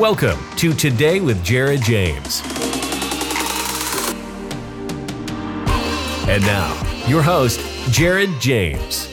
Welcome to Today with Jared James. And now, your host, Jared James.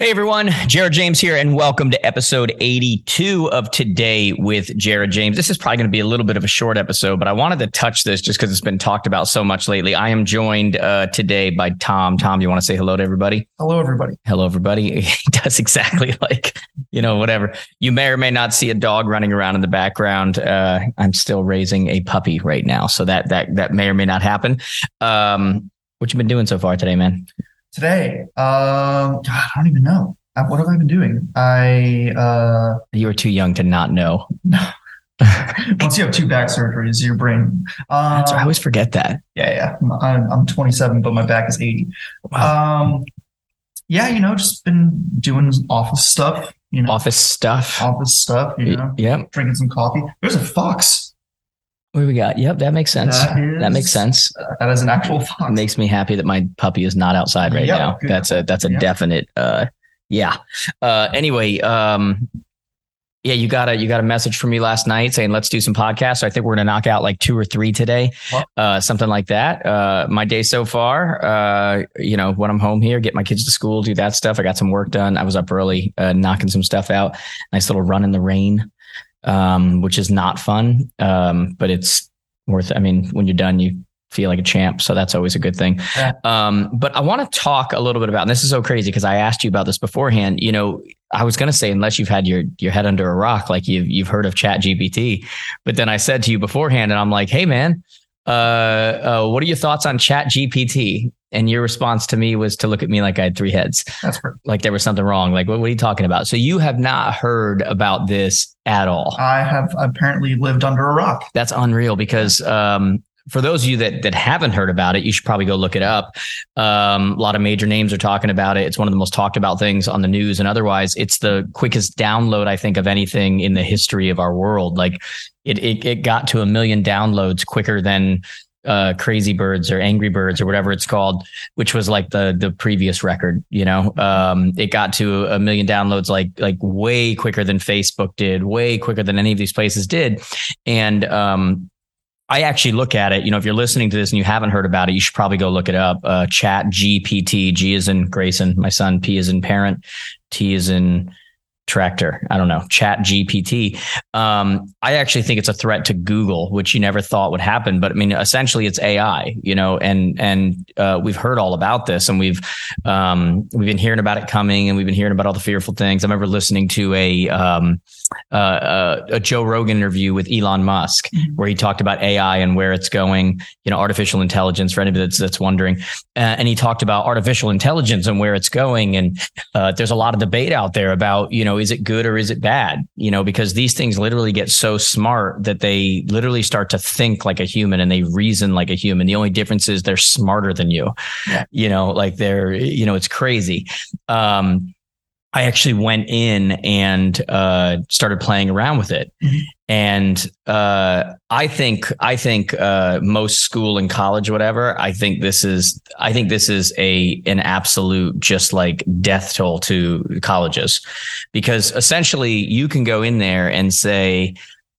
Hey everyone, Jared James here, and welcome to episode 82 of Today with Jared James. This is probably going to be a little bit of a short episode, but I wanted to touch this just because it's been talked about so much lately. I am joined uh, today by Tom. Tom, you want to say hello to everybody? Hello, everybody. Hello, everybody. He does exactly like, you know, whatever. You may or may not see a dog running around in the background. Uh, I'm still raising a puppy right now, so that that that may or may not happen. Um, what you been doing so far today, man? Today, um, God, I don't even know. Uh, What have I been doing? I, uh, You were too young to not know. once you have two back surgeries, your brain. Um, I always forget that. yeah, yeah. I'm, I'm 27, but my back is 80. Um, yeah, you know, just been doing office stuff, you know, Office stuff. office stuff, you know, Yep. drinking some coffee. There's a fox. What do we got? Yep, that makes sense. That is- That makes sense. That is an actual fox. It makes me happy that my puppy is not outside right Yep, now. good. That's a that's a Yeah. definite uh yeah. Uh anyway, um yeah, you got a you got a message from me last night saying let's do some podcasts. So I think we're gonna knock out like two or three today, uh, something like that. Uh, my day so far, uh, you know, when I'm home here, get my kids to school, do that stuff. I got some work done. I was up early, uh, knocking some stuff out. Nice little run in the rain, um, which is not fun, um, but it's worth. I mean, when you're done, you feel like a champ, so that's always a good thing. Yeah. Um, but I want to talk a little bit about, and this is so crazy because I asked you about this beforehand. You know, I was going to say, unless you've had your your head under a rock, like you've you've heard of Chat GPT, but then I said to you beforehand, and I'm like, hey man, uh, uh, what are your thoughts on Chat GPT? And your response to me was to look at me like I had three heads, like there was something wrong. Like, what, what are you talking about? So you have not heard about this at all. I have apparently lived under a rock. That's unreal because um, for those of you that that haven't heard about it, you should probably go look it up. Um, a lot of major names are talking about it. It's one of the most talked about things on the news and otherwise. It's the quickest download I think of anything in the history of our world. Like it it, it got to a million downloads quicker than uh crazy birds or angry birds or whatever it's called which was like the the previous record you know um it got to a million downloads like like way quicker than facebook did way quicker than any of these places did and um I actually look at it, you know, if you're listening to this and you haven't heard about it, you should probably go look it up. Uh, chat GPT, G is in Grayson, my son, P is in parent, T is in tractor. I don't know, chat GPT. Um, I actually think it's a threat to Google, which you never thought would happen. But I mean, essentially it's AI, you know, and, and, uh, we've heard all about this and we've, um, we've been hearing about it coming and we've been hearing about all the fearful things. I remember listening to a, um, uh, uh, a Joe Rogan interview with Elon Musk, Mhm. where he talked about AI and where it's going, you know, artificial intelligence for anybody that's, that's wondering. Uh, and he talked about artificial intelligence and where it's going. And uh, there's a lot of debate out there about, you know, is it good or is it bad? You know, because these things literally get so smart that they literally start to think like a human and they reason like a human. The only difference is they're smarter than you. Yeah. You know, like they're, you know, it's crazy. Um, I actually went in and uh, started playing around with it, Mhm. and uh, I think I think uh, most school and college, whatever. I think this is I think this is a an absolute just like death toll to colleges, because essentially you can go in there and say,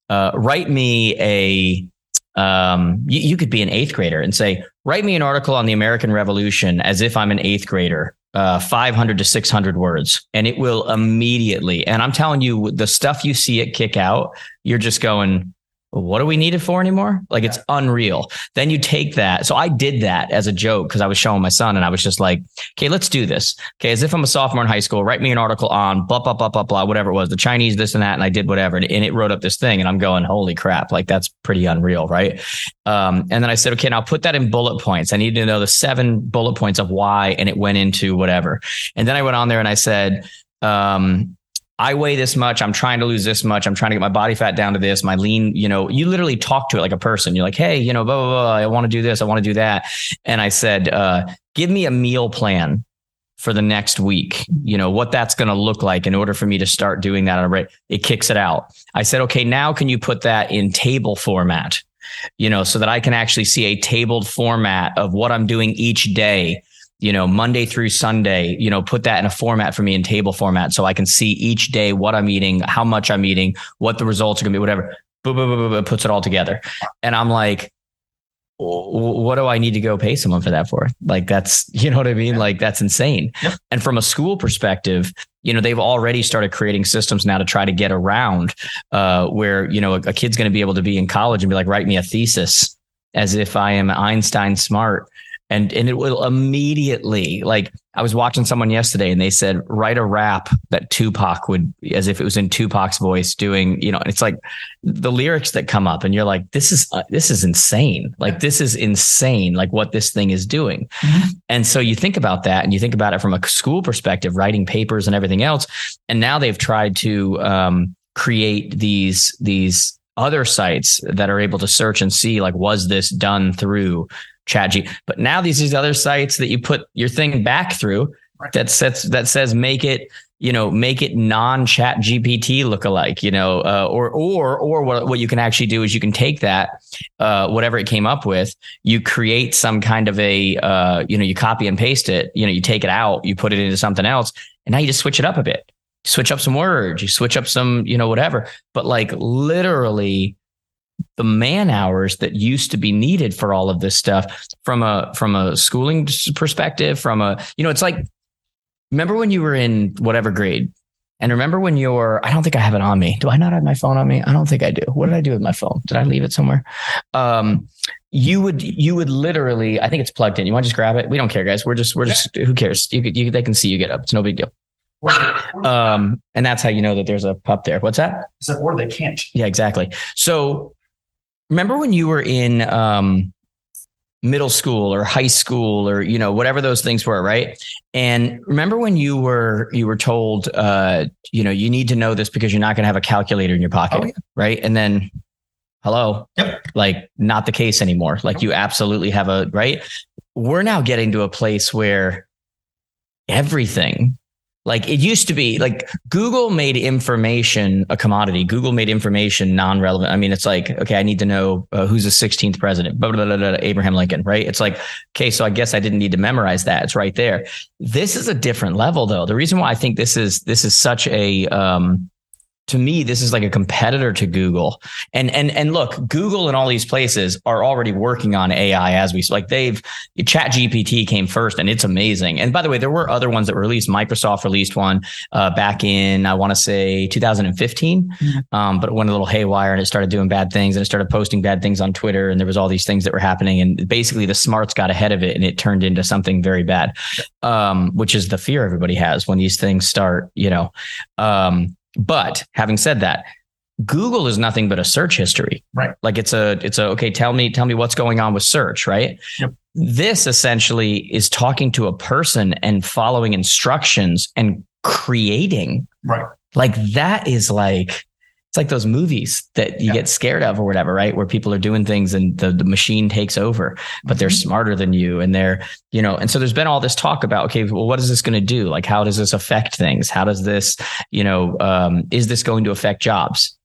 uh, write me a. Um, you, you could be an eighth grader and say, write me an article on the American Revolution as if I'm an eighth grader uh, 500 to 600 words and it will immediately and i'm telling you the stuff you see it kick out you're just going what do we need it for anymore? Like it's unreal. Then you take that. So i did that as a joke because i was showing my son and i was just like okay let's do this. Okay as if i'm a sophomore in high school write me an article on blah blah blah blah blah whatever it was the chinese this and that and i did whatever and, and it wrote up this thing and i'm going holy crap like that's pretty unreal right? Um, and then I said, okay, now put that in bullet points. I need to know the seven bullet points of why, and it went into whatever. And then I went on there and I said, um, I weigh this much. I'm trying to lose this much. I'm trying to get my body fat down to this. My lean, you know, you literally talk to it like a person. You're like, hey, you know, blah, blah, blah. I want to do this. I want to do that. And I said, uh, give me a meal plan for the next week, you know, what that's going to look like in order for me to start doing that on. It kicks it out. I said, okay, now can you put that in table format? you know, so that I can actually see a tabled format of what I'm doing each day you know, Monday through Sunday, you know, put that in a format for me in table format so I can see each day what I'm eating, how much I'm eating, what the results are going to be, whatever. Boom, boom, boom, boom, puts it all together. And I'm like, what do I need to go pay someone for that for? Like that's, you know what I mean? Like that's insane. Yep. And from a school perspective, you know, they've already started creating systems now to try to get around uh, where, you know, a, a kid's going to be able to be in college and be like, write me a thesis as if I am Einstein smart and and it will immediately like I was watching someone yesterday and they said write a rap that Tupac would as if it was in Tupac's voice doing you know it's like the lyrics that come up and you're like this is uh, this is insane. Like this is insane like what this thing is doing. Mhm. and so you think about that and you think about it from a school perspective writing papers and everything else. And now they've tried to um, create these these other sites that are able to search and see like was this done through ChatG. But now these these other sites that you put your thing back through Right. that sets that says make it you know make it non Chat GPT look alike. You know, uh, or or or what what you can actually do is you can take that uh, whatever it came up with, you create some kind of a uh, you know you copy and paste it. You know, you take it out, you put it into something else, and now you just switch it up a bit. Switch up some words, you switch up some, you know, whatever. But like literally, the man hours that used to be needed for all of this stuff from a from a schooling perspective from a you know it's like remember when you were in whatever grade? And remember when you're i don't think i have it on me. Do i not have my phone on me? I don't think i do. What did i do with my phone? Did i leave it somewhere? Um you would you would literally i think it's plugged in. You want to just grab it? We don't care guys. We're just we're just who cares? You, could- you they can see you get up. It's no big deal. Um and that's how you know that there's a pup there. What's that? Or they can't. yeah, exactly. So remember when you were in um, middle school or high school or you know whatever those things were, right? And remember when you were you were told uh, you know you need to know this because you're not going to have a calculator in your pocket, Oh, yeah. right? And then hello, Yep. like not the case anymore. Like you absolutely have a right. We're now getting to a place where everything like it used to be like Google made information a commodity. Google made information non-relevant. I mean, it's like, okay, I need to know uh, who's the 16th president, blah, blah, blah, Abraham Lincoln, right? It's like, okay, so I guess I didn't need to memorize that. It's right there. This is a different level though. The reason why I think this is, this is such a, um, to me, this is like a competitor to Google. And and and look, Google and all these places are already working on AI as we like they've Chat GPT came first and it's amazing. And by the way, there were other ones that were released. Microsoft released one uh, back in I want to say 2015, Mhm. um, but it went a little haywire and it started doing bad things and it started posting bad things on Twitter and there was all these things that were happening and basically the smarts got ahead of it and it turned into something very bad, um, which is the fear everybody has when these things start, you know. Um, but having said that, Google is nothing but a search history. Right. Like it's a it's a okay, tell me tell me what's going on with search, right? Yep. This essentially is talking to a person and following instructions and creating Right. like that is like it's like those movies that you Yeah. get scared of or whatever, right? Where people are doing things and the, the machine takes over, but they're Mhm. smarter than you and they're, you know, and so there's been all this talk about, okay, well, what is this going to do? Like, how does this affect things? How does this, you know, um, is this going to affect jobs?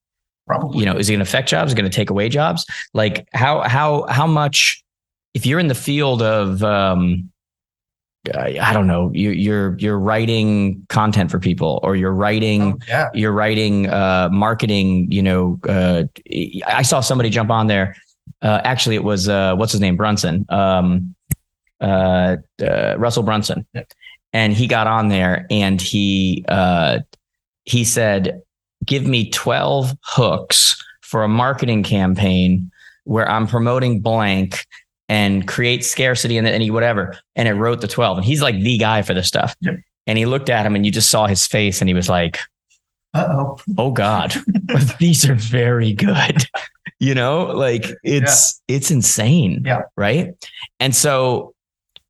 Probably. You know, is it going to affect jobs? Is it going to take away jobs? Like how, how, how much, if you're in the field of, um, I I don't know, you, you're, you're writing content for people or you're writing, Oh, yeah. you're writing uh marketing you know uh i saw somebody jump on there. Uh actually it was uh what's his name? Brunson. Um uh, uh russell brunson. And he got on there and he uh he said give me 12 hooks for a marketing campaign where i'm promoting blank and create scarcity and he whatever. And it wrote the 12 and he's like the guy for this stuff. Yep. and he looked at him and you just saw his face and he was like oh. oh god these are very good. You know like it's it's insane Yeah. right? And so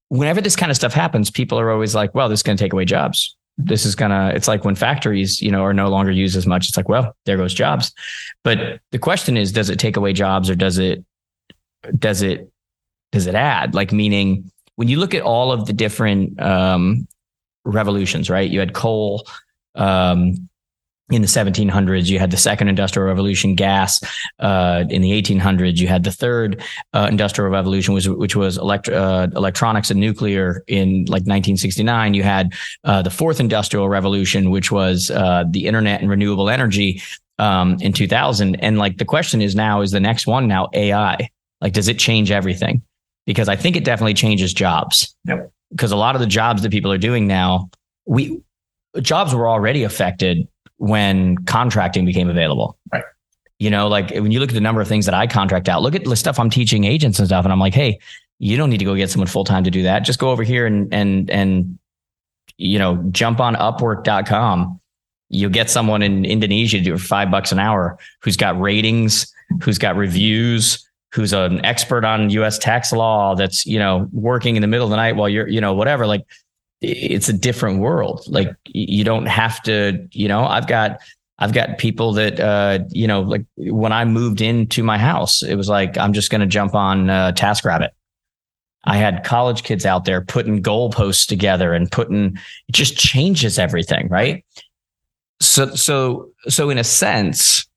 whenever this kind of stuff happens people are always like well this is going to take away jobs. Mm-hmm. This is gonna it's like when factories you know are no longer used as much it's like well there goes jobs. But the question is does it take away jobs or does it does it does it add like meaning when you look at all of the different um revolutions right? You had coal um in the 1700s you had the second industrial revolution gas uh, in the 1800s you had the third uh, industrial revolution was, which was elect- uh, electronics and nuclear in like 1969 you had uh, the fourth industrial revolution which was uh, the internet and renewable energy um, in 2000 and like the question is now is the next one now ai like does it change everything because i think it definitely changes jobs Yep. because a lot of the jobs that people are doing now we jobs were already affected when contracting became available. Right. You know, like when you look at the number of things that I contract out, look at the stuff I'm teaching agents and stuff, and I'm like, hey, you don't need to go get someone full time to do that. Just go over here and and and you know, jump on Upwork.com. You'll get someone in Indonesia to do it for five bucks an hour who's got ratings, who's got reviews, who's an expert on US tax law that's, you know, working in the middle of the night while you're, you know, whatever. Like it's a different world. Like you don't have to, you know, I've got I've got people that uh, you know, like when I moved into my house, it was like I'm just going to jump on uh, TaskRabbit. I had college kids out there putting goalposts together and putting it just changes everything, right? So so so in a sense,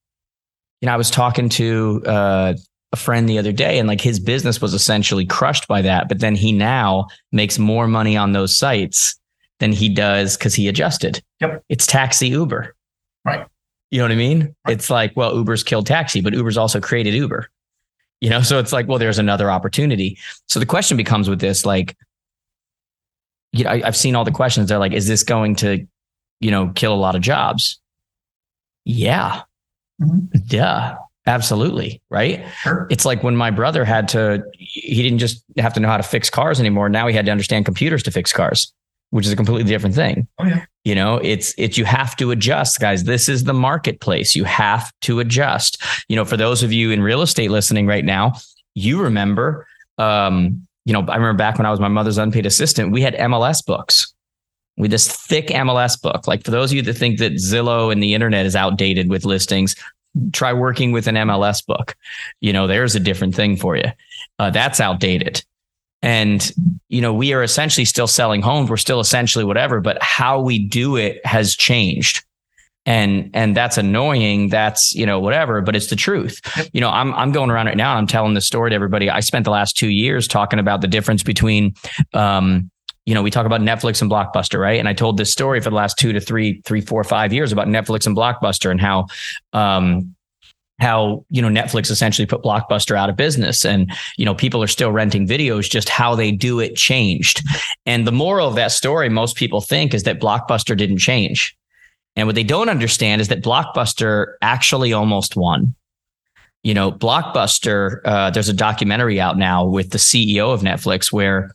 you know, I was talking to uh, a friend the other day and like his business was essentially crushed by that. But then he now makes more money on those sites than he does because he adjusted. Yep. It's taxi Uber. Right. You know what I mean? Right. It's like, well, Uber's killed taxi, but Uber's also created Uber. You know, so it's like, well, there's another opportunity. So the question becomes with this, like, you know, I, I've seen all the questions. They're like, is this going to, you know, kill a lot of jobs? Yeah. Mhm. Yeah. Absolutely. Right. Sure. It's like when my brother had to, he didn't just have to know how to fix cars anymore. Now he had to understand computers to fix cars, which is a completely different thing. Oh yeah. You know, it's, it's, you have to adjust, guys. This is the marketplace. You have to adjust. You know, for those of you in real estate listening right now, you remember, um, you know, I remember back when I was my mother's unpaid assistant, we had MLS books with this thick MLS book. Like for those of you that think that Zillow and the internet is outdated with listings, try working with an MLS book. You know, there's a different thing for you. Uh, that's outdated. And, you know, we are essentially still selling homes. We're still essentially whatever, but how we do it has changed. And, and that's annoying. That's, you know, whatever, but it's the truth. You know, I'm, I'm going around right now and I'm telling this story to everybody. I spent the last two years talking about the difference between, um, you know, we talk about Netflix and Blockbuster, right? And I told this story for the last two to three, three, four, five years about Netflix and Blockbuster and how, um, how you know Netflix essentially put Blockbuster out of business, and you know people are still renting videos. Just how they do it changed, and the moral of that story, most people think, is that Blockbuster didn't change, and what they don't understand is that Blockbuster actually almost won you know, Blockbuster, uh, there's a documentary out now with the CEO of Netflix where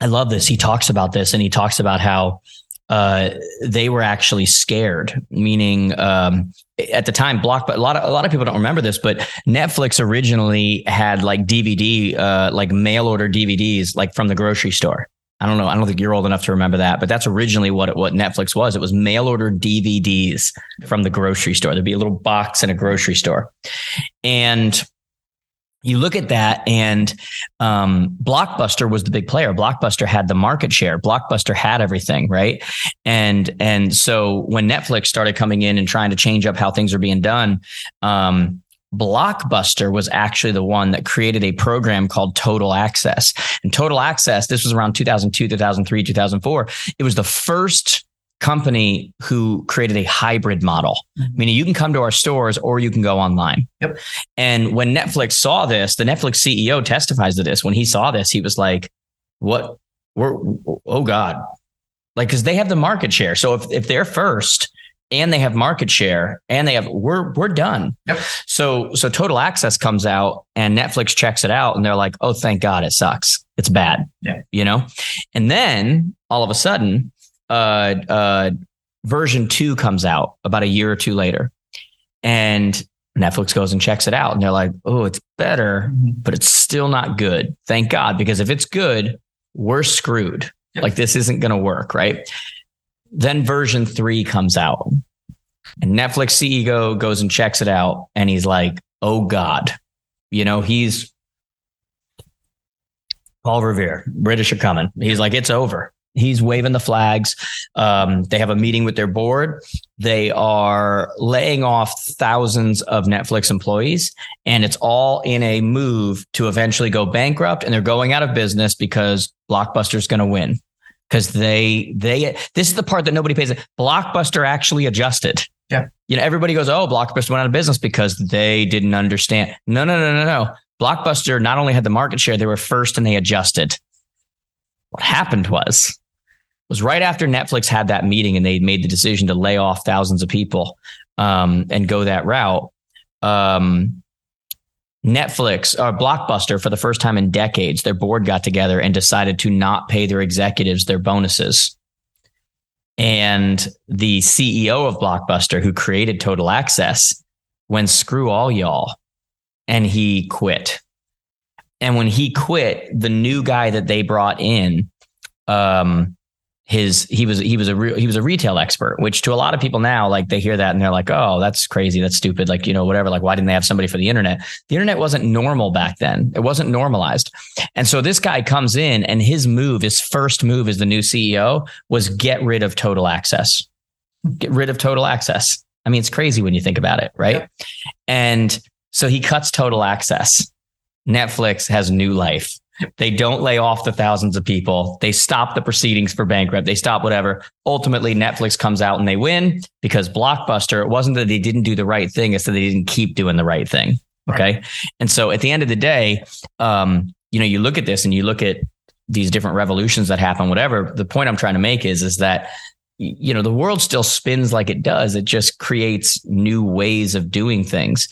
I love this. He talks about this and he talks about how uh, they were actually scared, meaning um, at the time, Block, but a lot of a lot of people don't remember this, but Netflix originally had like DVD, uh, like mail order DVDs, like from the grocery store. I don't know. I don't think you're old enough to remember that, but that's originally what it, what Netflix was. It was mail order DVDs from the grocery store. There'd be a little box in a grocery store, and you look at that and um, blockbuster was the big player blockbuster had the market share blockbuster had everything right and and so when netflix started coming in and trying to change up how things are being done um, Blockbuster was actually the one that created a program called Total Access. And Total Access, this was around 2002, 2003, 2004. It was the first company who created a hybrid model, Mhm. meaning you can come to our stores or you can go online. Yep. And when Netflix saw this, the Netflix CEO testifies to this. When he saw this, he was like, what? We're, oh God. Like, cause they have the market share. So if, if they're first and they have market share and they have, we're, we're done. Yep. So, so total access comes out and Netflix checks it out and they're like, oh, thank God it sucks. It's bad. Yeah. You know? And then all of a sudden, uh, uh, version two comes out about a year or two later. And Netflix goes and checks it out and they're like, oh, it's better, Mhm. but it's still not good. Thank God, because if it's good, we're screwed. Like this isn't going to work, right? Then version three comes out, and Netflix CEO goes and checks it out, and he's like, "Oh God," you know, he's Paul Revere, British are coming. He's like, "It's over." He's waving the flags. Um, they have a meeting with their board. They are laying off thousands of Netflix employees, and it's all in a move to eventually go bankrupt. And they're going out of business because Blockbuster's going to win because they they this is the part that nobody pays. Blockbuster actually adjusted. Yeah. You know, everybody goes, "Oh, Blockbuster went out of business because they didn't understand." No, no, no, no, no. Blockbuster not only had the market share, they were first and they adjusted. What happened was was right after Netflix had that meeting and they made the decision to lay off thousands of people um, and go that route. Um, Netflix or Blockbuster, for the first time in decades, their board got together and decided to not pay their executives their bonuses. And the CEO of Blockbuster, who created Total Access, went screw all y'all and he quit. And when he quit, the new guy that they brought in, um, his he was he was a re- he was a retail expert which to a lot of people now like they hear that and they're like oh that's crazy. That's stupid. Like you know whatever. Like why didn't they have somebody for the internet? The internet wasn't normal back then. It wasn't normalized. And so this guy comes in and his move his first move as the new CEO was get rid of total access. Get rid of total access. I mean it's crazy when you think about it right? And so he cuts total access. Netflix has new life they don't lay off the thousands of people. They stop the proceedings for bankrupt. They stop whatever. Ultimately, Netflix comes out and they win because Blockbuster, it wasn't that they didn't do the right thing, it's that they didn't keep doing the right thing. Okay. Right. And so at the end of the day, um, you know, you look at this and you look at these different revolutions that happen, whatever. The point I'm trying to make is, is that you know the world still spins like it does it just creates new ways of doing things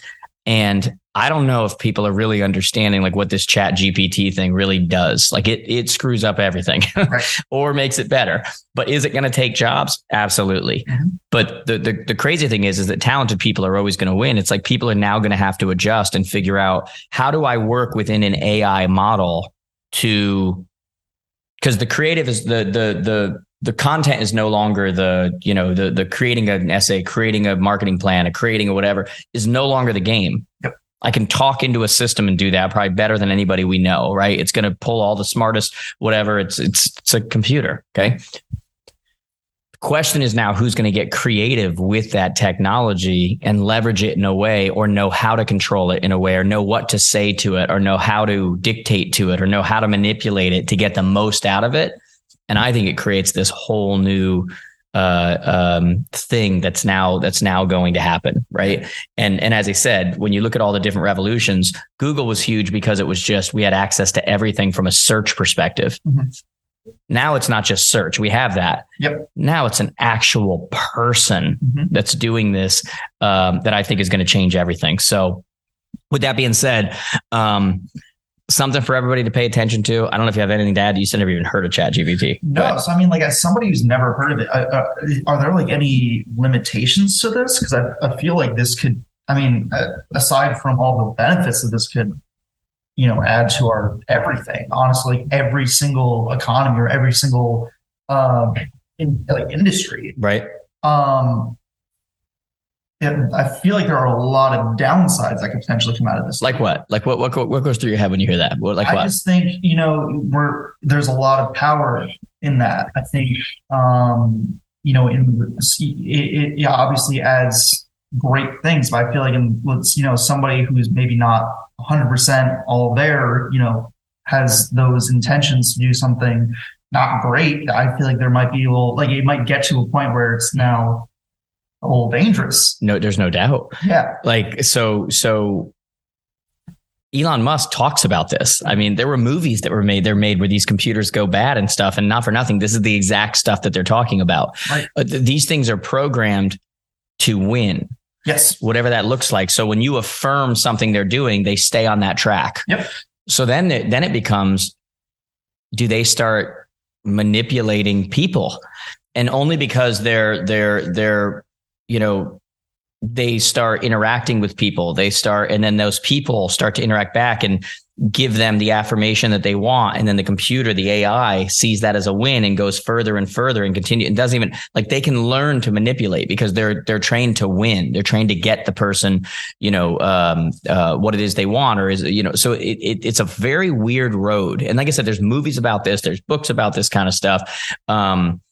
and I don't know if people are really understanding like what this chat GPT thing really does. Like it it screws up everything right. or makes it better. But is it going to take jobs? Absolutely. Mm-hmm. But the, the the crazy thing is is that talented people are always going to win. It's like people are now going to have to adjust and figure out how do I work within an AI model to because the creative is the the the the content is no longer the you know the the creating an essay creating a marketing plan a creating or whatever is no longer the game yep. I can talk into a system and do that probably better than anybody we know, right? It's going to pull all the smartest, whatever. It's it's it's a computer. Okay. The question is now who's going to get creative with that technology and leverage it in a way, or know how to control it in a way, or know what to say to it, or know how to dictate to it, or know how to manipulate it to get the most out of it. And I think it creates this whole new uh, um, thing that's now that's now going to happen, right? And and as I said, when you look at all the different revolutions, Google was huge because it was just we had access to everything from a search perspective. Mm-hmm. Now it's not just search; we have that. Yep. Now it's an actual person mm-hmm. that's doing this um, that I think is going to change everything. So, with that being said, um, something for everybody to pay attention to. I don't know if you have anything to add. You said never even heard of Chat GPT. No, so I mean, like as somebody who's never heard of it, uh, uh, are there like any limitations to this? Because I, I feel like this could. I mean, uh, aside from all the benefits that this could, you know, add to our everything. Honestly, every single economy or every single um, in, like industry, right? Um, and I feel like there are a lot of downsides that could potentially come out of this. Like what? Like what? What, what goes through your head when you hear that? What? Like I what? just think you know we're there's a lot of power in that. I think um, you know in it, it yeah, obviously adds great things, but I feel like in let's you know somebody who's maybe not 100 percent all there, you know, has those intentions to do something not great. I feel like there might be a little like it might get to a point where it's now a little dangerous. No, there's no doubt. Yeah. Like so so Elon Musk talks about this. I mean, there were movies that were made. They're made where these computers go bad and stuff, and not for nothing. This is the exact stuff that they're talking about. Right. Uh, th- these things are programmed to win. Yes. Whatever that looks like. So when you affirm something they're doing, they stay on that track. Yep. So then, it, then it becomes, do they start manipulating people? And only because they're they're they're you know, they start interacting with people. They start, and then those people start to interact back. And give them the affirmation that they want and then the computer the ai sees that as a win and goes further and further and continue and doesn't even like they can learn to manipulate because they're they're trained to win they're trained to get the person you know um, uh, what it is they want or is you know so it, it, it's a very weird road and like i said there's movies about this there's books about this kind of stuff um,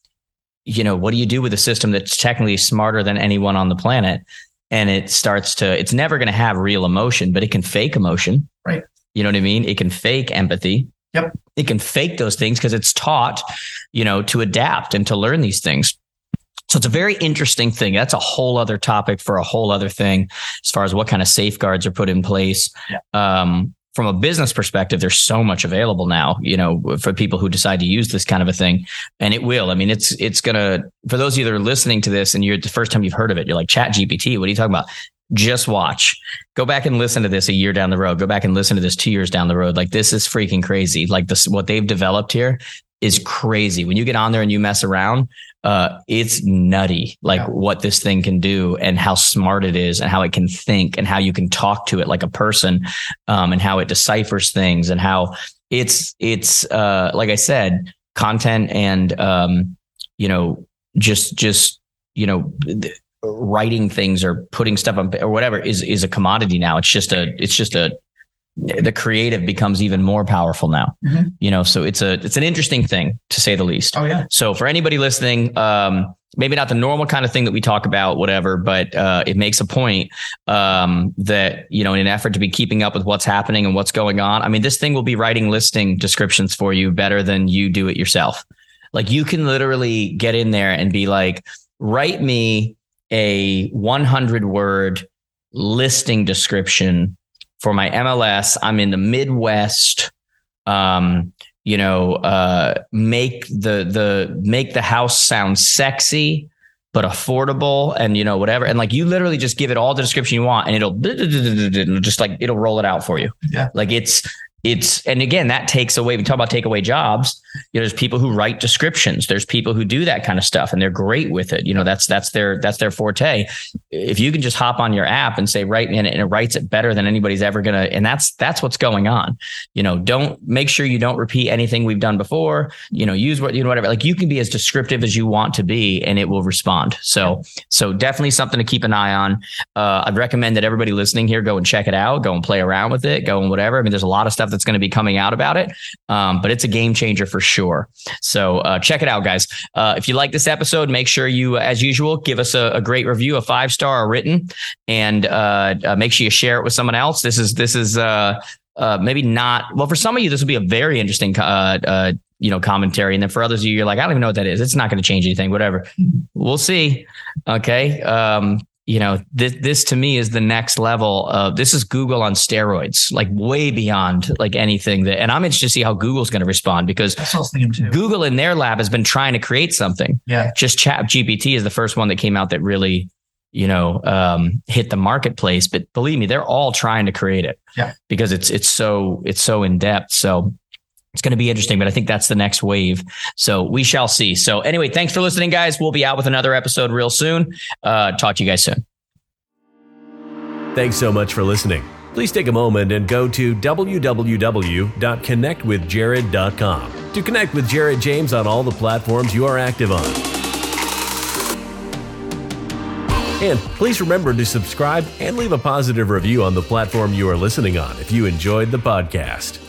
you know what do you do with a system that's technically smarter than anyone on the planet? And it starts to it's never going to have real emotion but it can fake emotion. Right. you know what i mean? It can fake empathy. Yep. it can fake those things because it's taught you know to adapt and to learn these things. So it's a very interesting thing. That's a whole other topic for a whole other thing as far as what kind of safeguards are put in place. Um, from a business perspective there's so much available now you know for people who decide to use this kind of a thing. And it will. I mean it's it's gonna for those of you that are listening to this and you're the first time you've heard of it you're like chat gpt what are you talking about? Just watch. Go back and listen to this a year down the road. Go back and listen to this two years down the road. Like this is freaking crazy. Like this what they've developed here is crazy. When you get on there and you mess around uh, it's nutty like Yeah. what this thing can do and how smart it is and how it can think and how you can talk to it like a person um, and how it deciphers things and how it's it's uh, like I said, content and um, you know just just you know th- writing things or putting stuff on or whatever is is a commodity now. It's just a it's just a the creative becomes even more powerful now. Mhm. You know, so it's a it's an interesting thing to say the least. Oh yeah. So for anybody listening, um, maybe not the normal kind of thing that we talk about, whatever, but uh, it makes a point um, that you know, in an effort to be keeping up with what's happening and what's going on. I mean, this thing will be writing listing descriptions for you better than you do it yourself. Like you can literally get in there and be like, write me a 100 word listing description for my MLS. I'm in the Midwest. Um, you know, uh, make the the make the house sound sexy but affordable and you know whatever and like you literally just give it all the description you want and it'll just like it'll roll it out for you Yeah. like it's it's and again that takes away we talk about takeaway jobs you know there's people who write descriptions. There's people who do that kind of stuff and they're great with it. You know that's that's their that's their forte. If you can just hop on your app and say write and it, and it writes it better than anybody's ever gonna and that's that's what's going on. You know don't make sure you don't repeat anything we've done before. You know use what you know whatever like you can be as descriptive as you want to be and it will respond. So so definitely something to keep an eye on. Uh, i'd recommend that everybody listening here go and check it out go and play around with it go and whatever. I mean there's a lot of stuff that's going to be coming out about it um, but it's a game changer for sure. So uh, check it out guys. Uh, if you like this episode make sure you as usual give us a, a great review a five star written and uh, uh, make sure you share it with someone else. This is this is uh, uh, maybe not well for some of you this will be a very interesting uh, uh, you know commentary and then for others of you you're like i don't even know what that is. It's not going to change anything whatever. We'll see. Okay um you know this this to me is the next level of this is google on steroids like way beyond like anything that and i'm interested to see how google's going to respond because That's what I was thinking too. google in their lab has been trying to create something Yeah. just chat gpt is the first one that came out that really you know um, hit the marketplace but believe me they're all trying to create it Yeah. because it's it's so it's so in depth so it's going to be interesting but i think that's the next wave so we shall see so anyway thanks for listening guys we'll be out with another episode real soon uh, talk to you guys soon Thanks so much for listening. Please take a moment and go to www.connectwithjared.com to connect with Jared James on all the platforms you are active on. And please remember to subscribe and leave a positive review on the platform you are listening on if you enjoyed the podcast.